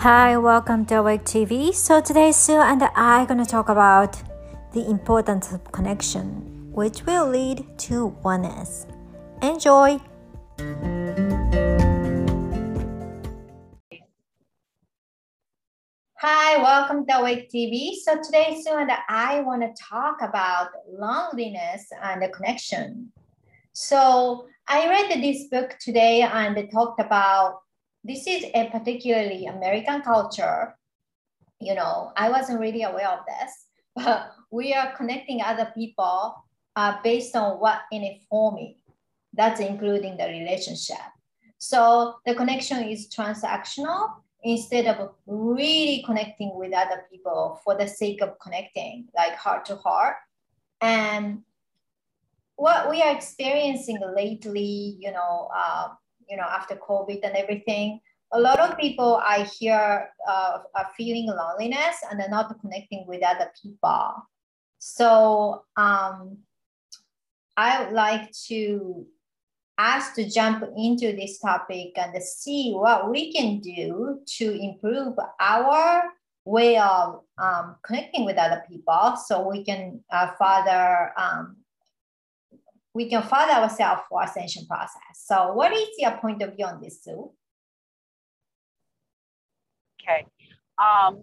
Hi, welcome to Awake TV. So today Sue and I are to talk about the importance of connection, which will lead to oneness. Enjoy! Hi, welcome to Awake TV. So today Sue and I want to talk about loneliness and the connection. So I read this book today and talked about this is a particularly American culture. You know, I wasn't really aware of this, but we are connecting other people uh, based on what in it for me. That's including the relationship. So the connection is transactional instead of really connecting with other people for the sake of connecting, like heart to heart. And what we are experiencing lately, you know, uh, you know, after COVID and everything, a lot of people I hear uh, are feeling loneliness and they're not connecting with other people. So um, I would like to ask to jump into this topic and see what we can do to improve our way of um, connecting with other people so we can uh, further um, we can further ourselves for ascension process. So what is your point of view on this, Sue? Okay. Um,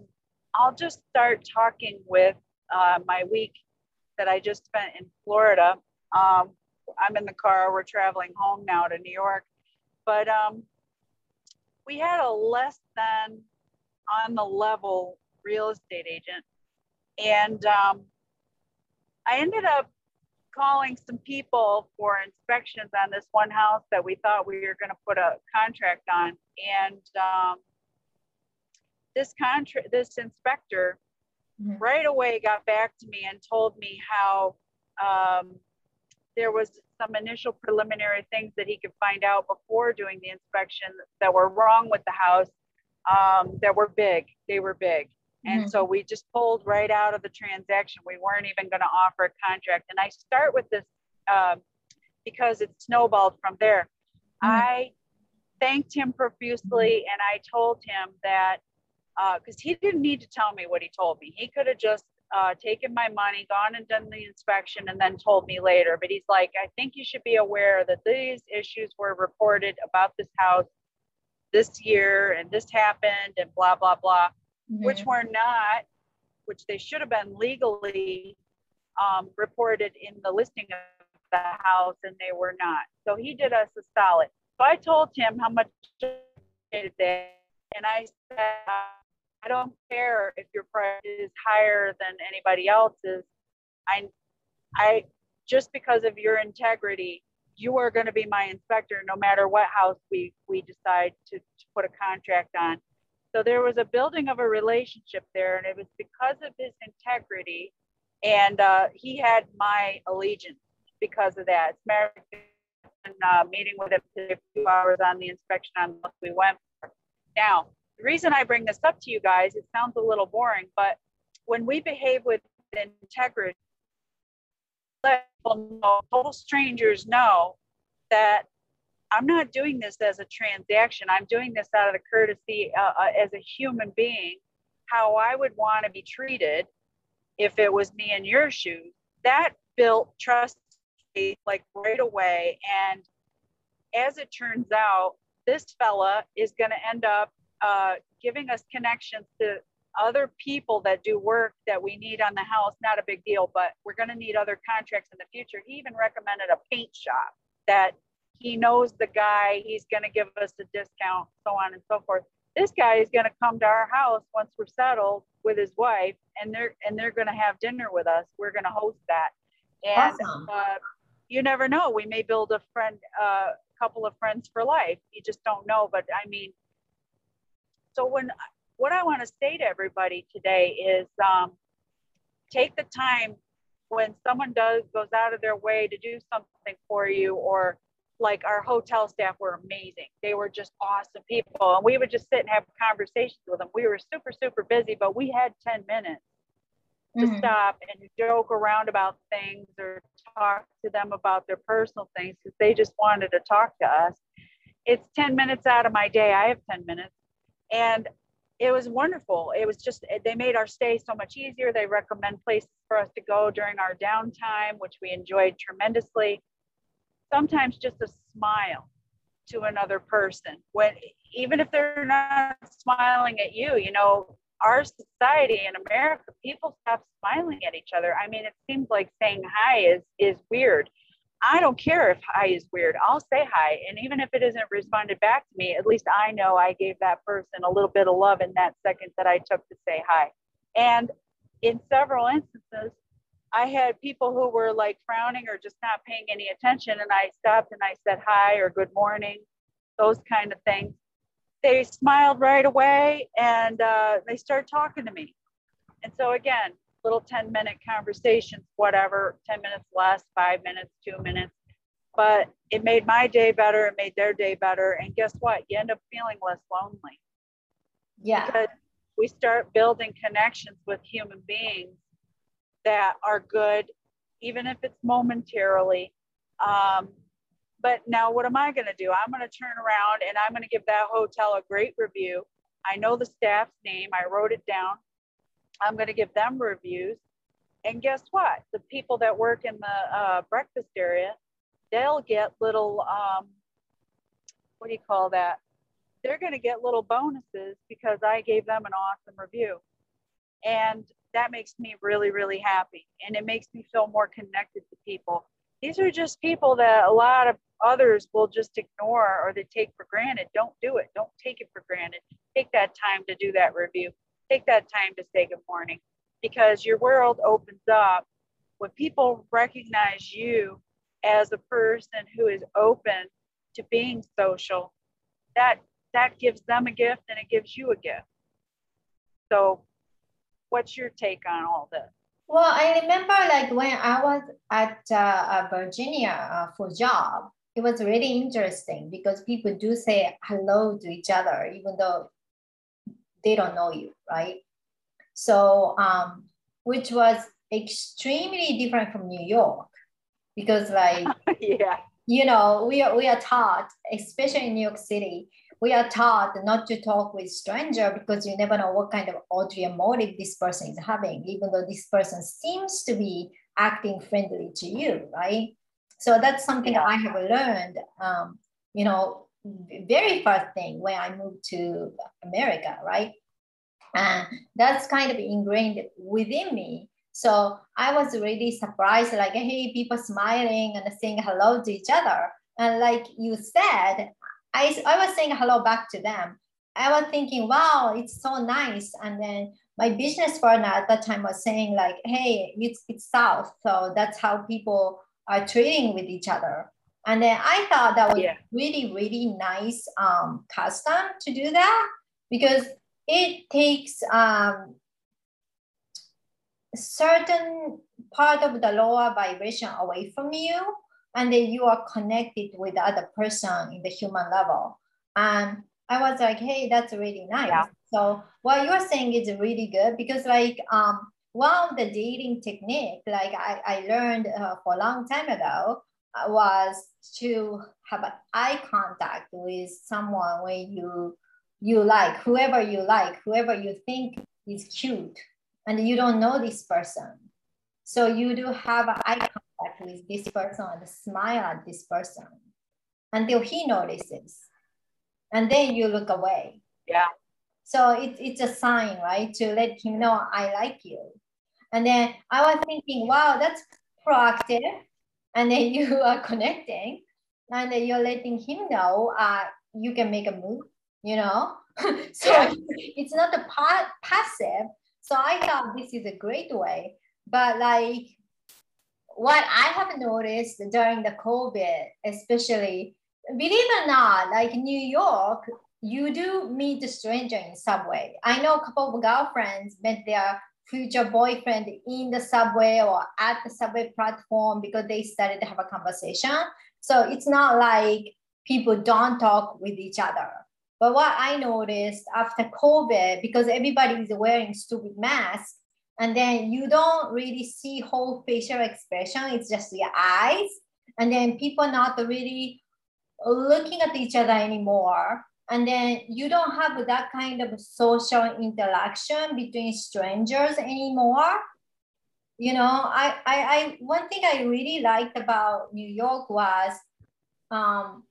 I'll just start talking with uh, my week that I just spent in Florida. Um, I'm in the car, we're traveling home now to New York. But um, we had a less than on the level real estate agent. And um, I ended up calling some people for inspections on this one house that we thought we were going to put a contract on. And um, this contract, this inspector mm-hmm. right away got back to me and told me how um, there was some initial preliminary things that he could find out before doing the inspection that were wrong with the house um, that were big. They were big. And mm-hmm. so we just pulled right out of the transaction. We weren't even going to offer a contract. And I start with this uh, because it snowballed from there. Mm-hmm. I thanked him profusely and I told him that because uh, he didn't need to tell me what he told me. He could have just uh, taken my money, gone and done the inspection, and then told me later. But he's like, I think you should be aware that these issues were reported about this house this year, and this happened, and blah, blah, blah mm-hmm. which were not, which they should have been legally um, reported in the listing of the house, and they were not. So he did us a solid. So I told him how much it is, and I said, I don't care if your price is higher than anybody else's. I, I just because of your integrity, you are going to be my inspector no matter what house we we decide to, to put a contract on. So there was a building of a relationship there, and it was because of his integrity, and uh, he had my allegiance because of that. It's uh, meeting with him a few hours on the inspection on what we went. For. Now, the reason I bring this up to you guys, it sounds a little boring, but when we behave with integrity, let people know, total strangers know that I'm not doing this as a transaction. I'm doing this out of the courtesy uh, uh, as a human being, how I would want to be treated if it was me in your shoes. That built trust like right away. And as it turns out, this fella is going to end up uh, giving us connections to other people that do work that we need on the house. Not a big deal, but we're going to need other contracts in the future. He even recommended a paint shop that he knows the guy, he's going to give us a discount, so on and so forth. This guy is going to come to our house once we're settled with his wife, and they're and they're going to have dinner with us. We're going to host that, and awesome. uh, you never know. We may build a friend, a uh, couple of friends for life. You just don't know. But I mean, so when what I want to say to everybody today is um, take the time when someone does goes out of their way to do something for you or like our hotel staff were amazing. They were just awesome people. And we would just sit and have conversations with them. We were super, super busy, but we had 10 minutes to mm-hmm. stop and joke around about things or talk to them about their personal things because they just wanted to talk to us. It's 10 minutes out of my day. I have 10 minutes. And it was wonderful. It was just, they made our stay so much easier. They recommend places for us to go during our downtime, which we enjoyed tremendously. Sometimes just a smile to another person. When even if they're not smiling at you you know our society in america people stop smiling at each other. I mean it seems like saying hi is is weird. I don't care if hi is weird. I'll say hi. And even if it isn't responded back to me at least i know i gave that person a little bit of love in that second that i took to say hi. And in several instances I had people who were like frowning or just not paying any attention. And I stopped and I said hi or good morning, those kind of things. They smiled right away and uh, they started talking to me. And so, again, little 10 minute conversations, whatever, 10 minutes less, five minutes, two minutes. But it made my day better. It made their day better. And guess what? You end up feeling less lonely. Yeah. Because we start building connections with human beings that are good, even if it's momentarily. Um, but now, what am I going to do? I'm going to turn around and I'm going to give that hotel a great review. I know the staff's name, I wrote it down. I'm going to give them reviews. And guess what? The people that work in the uh, breakfast area, they'll get little, um, what do you call that? They're going to get little bonuses because I gave them an awesome review. And that makes me really, really happy. And it makes me feel more connected to people. These are just people that a lot of others will just ignore or they take for granted. Don't do it. Don't take it for granted. Take that time to do that review. Take that time to say good morning because your world opens up when people recognize you as a person who is open to being social that that gives them a gift and it gives you a gift so what's your take on all this? Well, I remember like when I was at uh, uh, Virginia uh, for job, it was really interesting because people do say hello to each other even though they don't know you, right? So, um, which was extremely different from New York because like yeah you know we are we are taught especially in new york city we are taught not to talk with stranger because you never know what kind of ulterior motive this person is having, even though this person seems to be acting friendly to you, right? So that's something I have learned, um, you know, very first thing when I moved to America, right? And that's kind of ingrained within me. So I was really surprised, like, hey, people smiling and saying hello to each other. And like you said, I, I was saying hello back to them. I was thinking, wow, it's so nice. And then my business partner at that time was saying like, hey, it's, it's South. So that's how people are treating with each other. And then I thought that was yeah. really, really nice um, custom to do that because it takes um, certain part of the lower vibration away from you and then you are connected with the other person in the human level. And I was like, hey, that's really nice. Yeah. So what you're saying is really good because like um, one of the dating technique, like I, I learned uh, for a long time ago, uh, was to have an eye contact with someone when you you like whoever you like, whoever you think is cute, and you don't know this person. So you do have an eye contact with this person and smile at this person until he notices. And then you look away. Yeah. So it, it's a sign, right? To let him know I like you. And then I was thinking, wow, that's proactive. And then you are connecting and then you're letting him know uh, you can make a move, you know? so yeah. it's not a pa- passive. So I thought this is a great way. But like what I have noticed during the COVID, especially, believe it or not, like New York, you do meet a stranger in subway. I know a couple of girlfriends met their future boyfriend in the subway or at the subway platform because they started to have a conversation. So it's not like people don't talk with each other. But what I noticed after COVID, because everybody is wearing stupid masks, and then you don't really see whole facial expression it's just your eyes. And then people not really looking at each other anymore. And then you don't have that kind of social interaction between strangers anymore. You know I, I i one thing i really liked about new york was um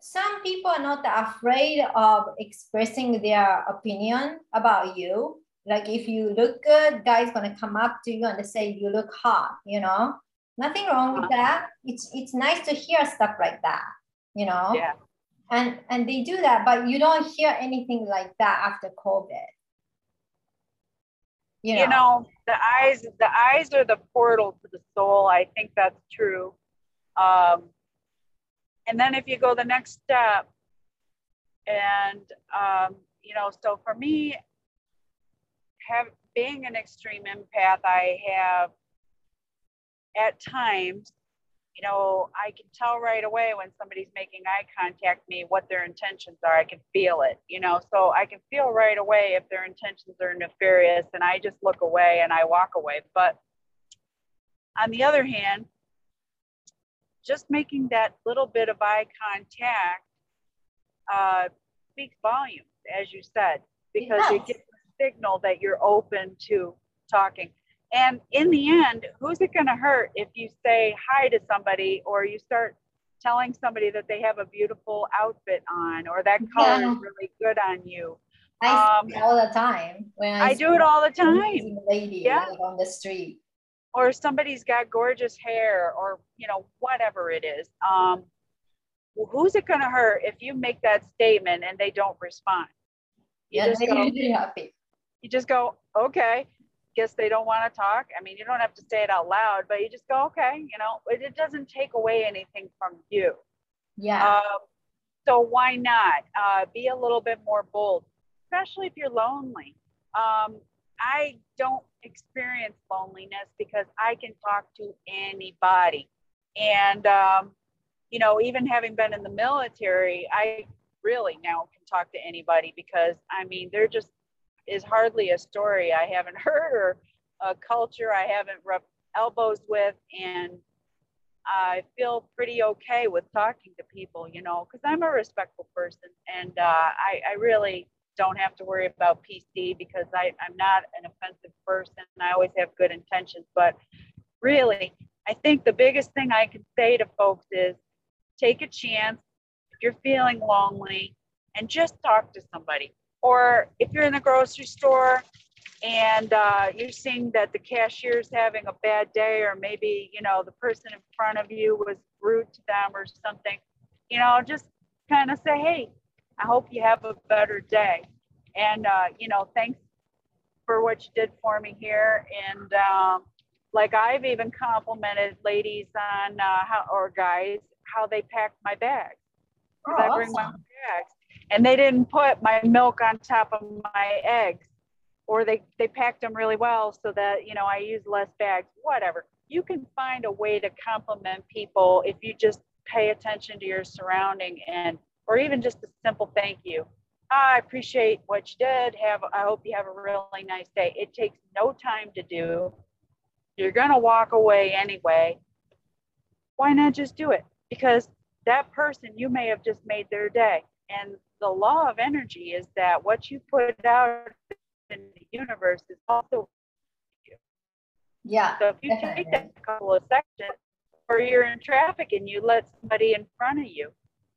some people are not afraid of expressing their opinion about you like if you look good guys gonna come up to you and say you look hot you know? Nothing wrong with uh-huh. that. It's it's nice to hear stuff like that you know? Yeah. And and they do that but you don't hear anything like that after covid. You know, you know the eyes the eyes are the portal to the soul. I think that's true. Um, and then if you go the next step and um, you know so for me have being an extreme empath i have at times you know, I can tell right away when somebody's making eye contact me what their intentions are. I can feel it, you know, so I can feel right away if their intentions are nefarious and I just look away and I walk away. But on the other hand, just making that little bit of eye contact uh, speaks volumes, as you said, because it, it gives signal that you're open to talking. And in the end, who's it going to hurt if you say hi to somebody or you start telling somebody that they have a beautiful outfit on or that color yeah. is really good on you? I um, all the time. When I, I do it all the time. Lady yeah. Like on the street. Or somebody's got gorgeous hair or, you know, whatever it is. Um, who's it going to hurt if you make that statement and they don't respond? You yeah, just go, happy. You just go, okay guess they don't want to talk. I mean, you don't have to say it out loud, but you just go, okay, you know, it, it doesn't take away anything from you. Yeah. Uh, so why not uh, be a little bit more bold, especially if you're lonely? Um, I don't experience loneliness because I can talk to anybody. And, um, you know, even having been in the military, I really now can talk to anybody because I mean, they're just is hardly a story I haven't heard or a culture I haven't rubbed elbows with. And I feel pretty okay with talking to people, you know, because I'm a respectful person and uh, I, I really don't have to worry about PC because I, I'm not an offensive person. I always have good intentions. But really, I think the biggest thing I can say to folks is take a chance if you're feeling lonely and just talk to somebody or if you're in the grocery store and uh, you're seeing that the cashier's having a bad day, or maybe you know the person in front of you was rude to them or something, you know, just kind of say, "Hey, I hope you have a better day," and uh, you know, thanks for what you did for me here. And um, like I've even complimented ladies on uh, how or guys how they packed my bags. Oh, I bring awesome. my bags and they didn't put my milk on top of my eggs or they, they packed them really well so that you know i use less bags whatever. You can find a way to compliment people if you just pay attention to your surrounding and or even just a simple thank you. Ah, I appreciate what you did. Have i hope you have a really nice day. It takes no time to do. You're going to walk away anyway. Why not just do it? Because that person you may have just made their day and the law of energy is that what you put out in the universe is also you. Yeah. So if you definitely. take that couple of seconds or you're in traffic and you let somebody in front of you,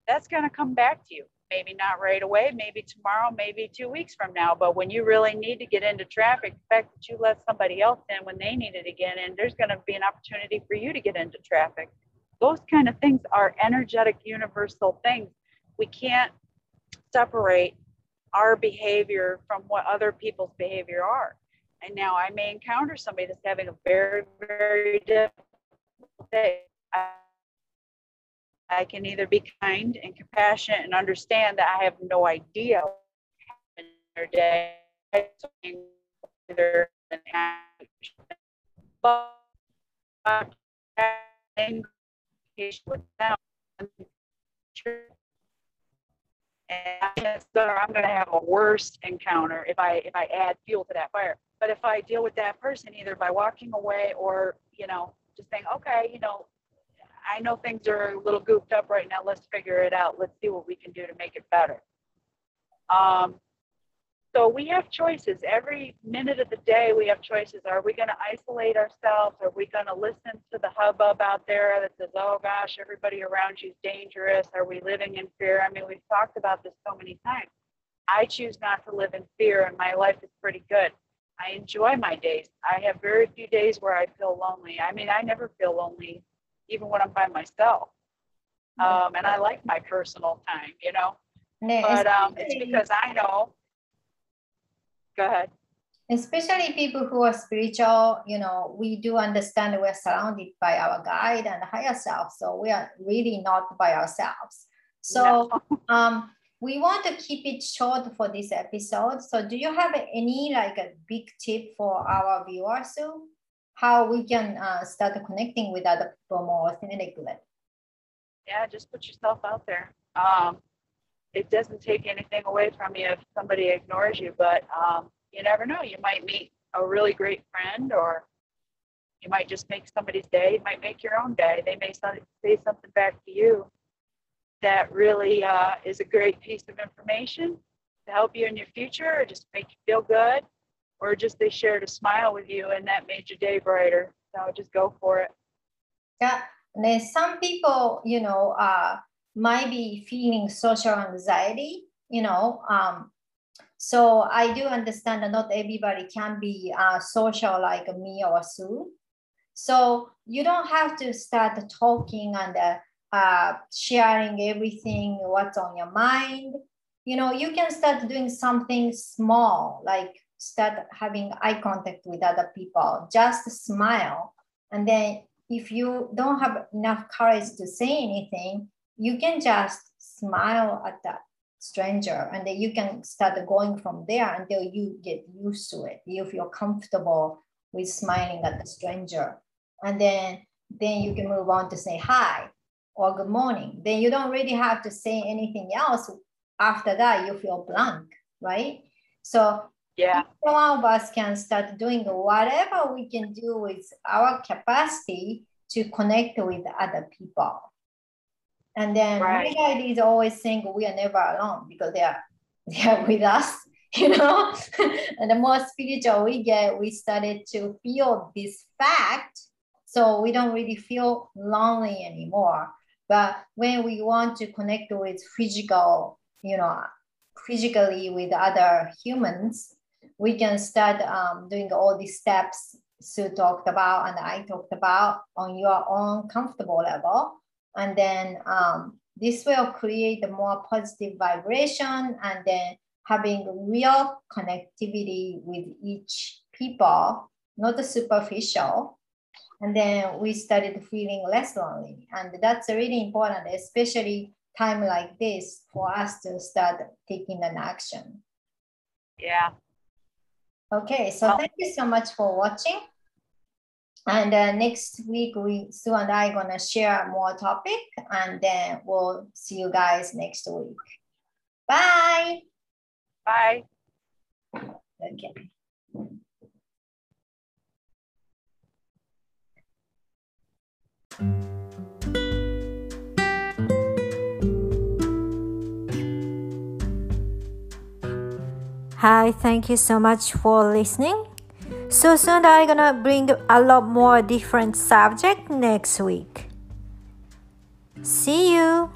that's going to come back to you. Maybe not right away, maybe tomorrow, maybe two weeks from now. But when you really need to get into traffic, the fact that you let somebody else in when they need it again, and there's going to be an opportunity for you to get into traffic. Those kind of things are energetic, universal things. We can't separate our behavior from what other people's behavior are. And now I may encounter somebody that's having a very, very difficult day. I, can either be kind and compassionate and understand that I have no idea in their day, but and I'm going to have a worse encounter if I if I add fuel to that fire. But if I deal with that person either by walking away or you know just saying, okay, you know, I know things are a little gooped up right now. Let's figure it out. Let's see what we can do to make it better. Um, so we have choices every minute of the day. We have choices. Are we going to isolate ourselves? Are we going to listen to the hubbub out there that says, "Oh gosh, everybody around you is dangerous"? Are we living in fear? I mean, we've talked about this so many times. I choose not to live in fear, and my life is pretty good. I enjoy my days. I have very few days where I feel lonely. I mean, I never feel lonely, even when I'm by myself. Um, and I like my personal time, you know. but um, it's because I know. Go ahead. Especially people who are spiritual, you know, we do understand we're surrounded by our guide and higher self. So we are really not by ourselves. So no. um, we want to keep it short for this episode. So do you have any like a big tip for our viewers, Sue? How we can uh, start connecting with other people more authentically? Yeah, just put yourself out there. Um, it doesn't take anything away from you if somebody ignores you, but um, you never know. You might meet a really great friend or you might just make somebody's day. You might make your own day. They may say something back to you that really uh, is a great piece of information to help you in your future or just make you feel good or just they shared a smile with you and that made your day brighter so just go for it yeah and then some people you know uh, might be feeling social anxiety you know um, so i do understand that not everybody can be uh, social like me or sue so you don't have to start talking and uh, uh, sharing everything, what's on your mind. You know, you can start doing something small, like start having eye contact with other people, just smile. And then if you don't have enough courage to say anything, you can just smile at that stranger and then you can start going from there until you get used to it. You feel comfortable with smiling at the stranger. And then then you can move on to say hi or good morning, then you don't really have to say anything else. After that, you feel blank, right? So yeah, one of us can start doing whatever we can do with our capacity to connect with other people. And then right. my guide is always saying we are never alone because they are they are with us, you know. and the more spiritual we get, we started to feel this fact. So we don't really feel lonely anymore. But when we want to connect with physical, you know, physically with other humans, we can start um, doing all these steps Sue talked about and I talked about on your own comfortable level. And then um, this will create a more positive vibration and then having real connectivity with each people, not the superficial, and then we started feeling less lonely. And that's really important especially time like this for us to start taking an action. Yeah. Okay so well, thank you so much for watching and uh, next week we sue and i gonna share more topic and then we'll see you guys next week. Bye. Bye. Okay. Hi, thank you so much for listening. So soon I'm gonna bring a lot more different subject next week. See you.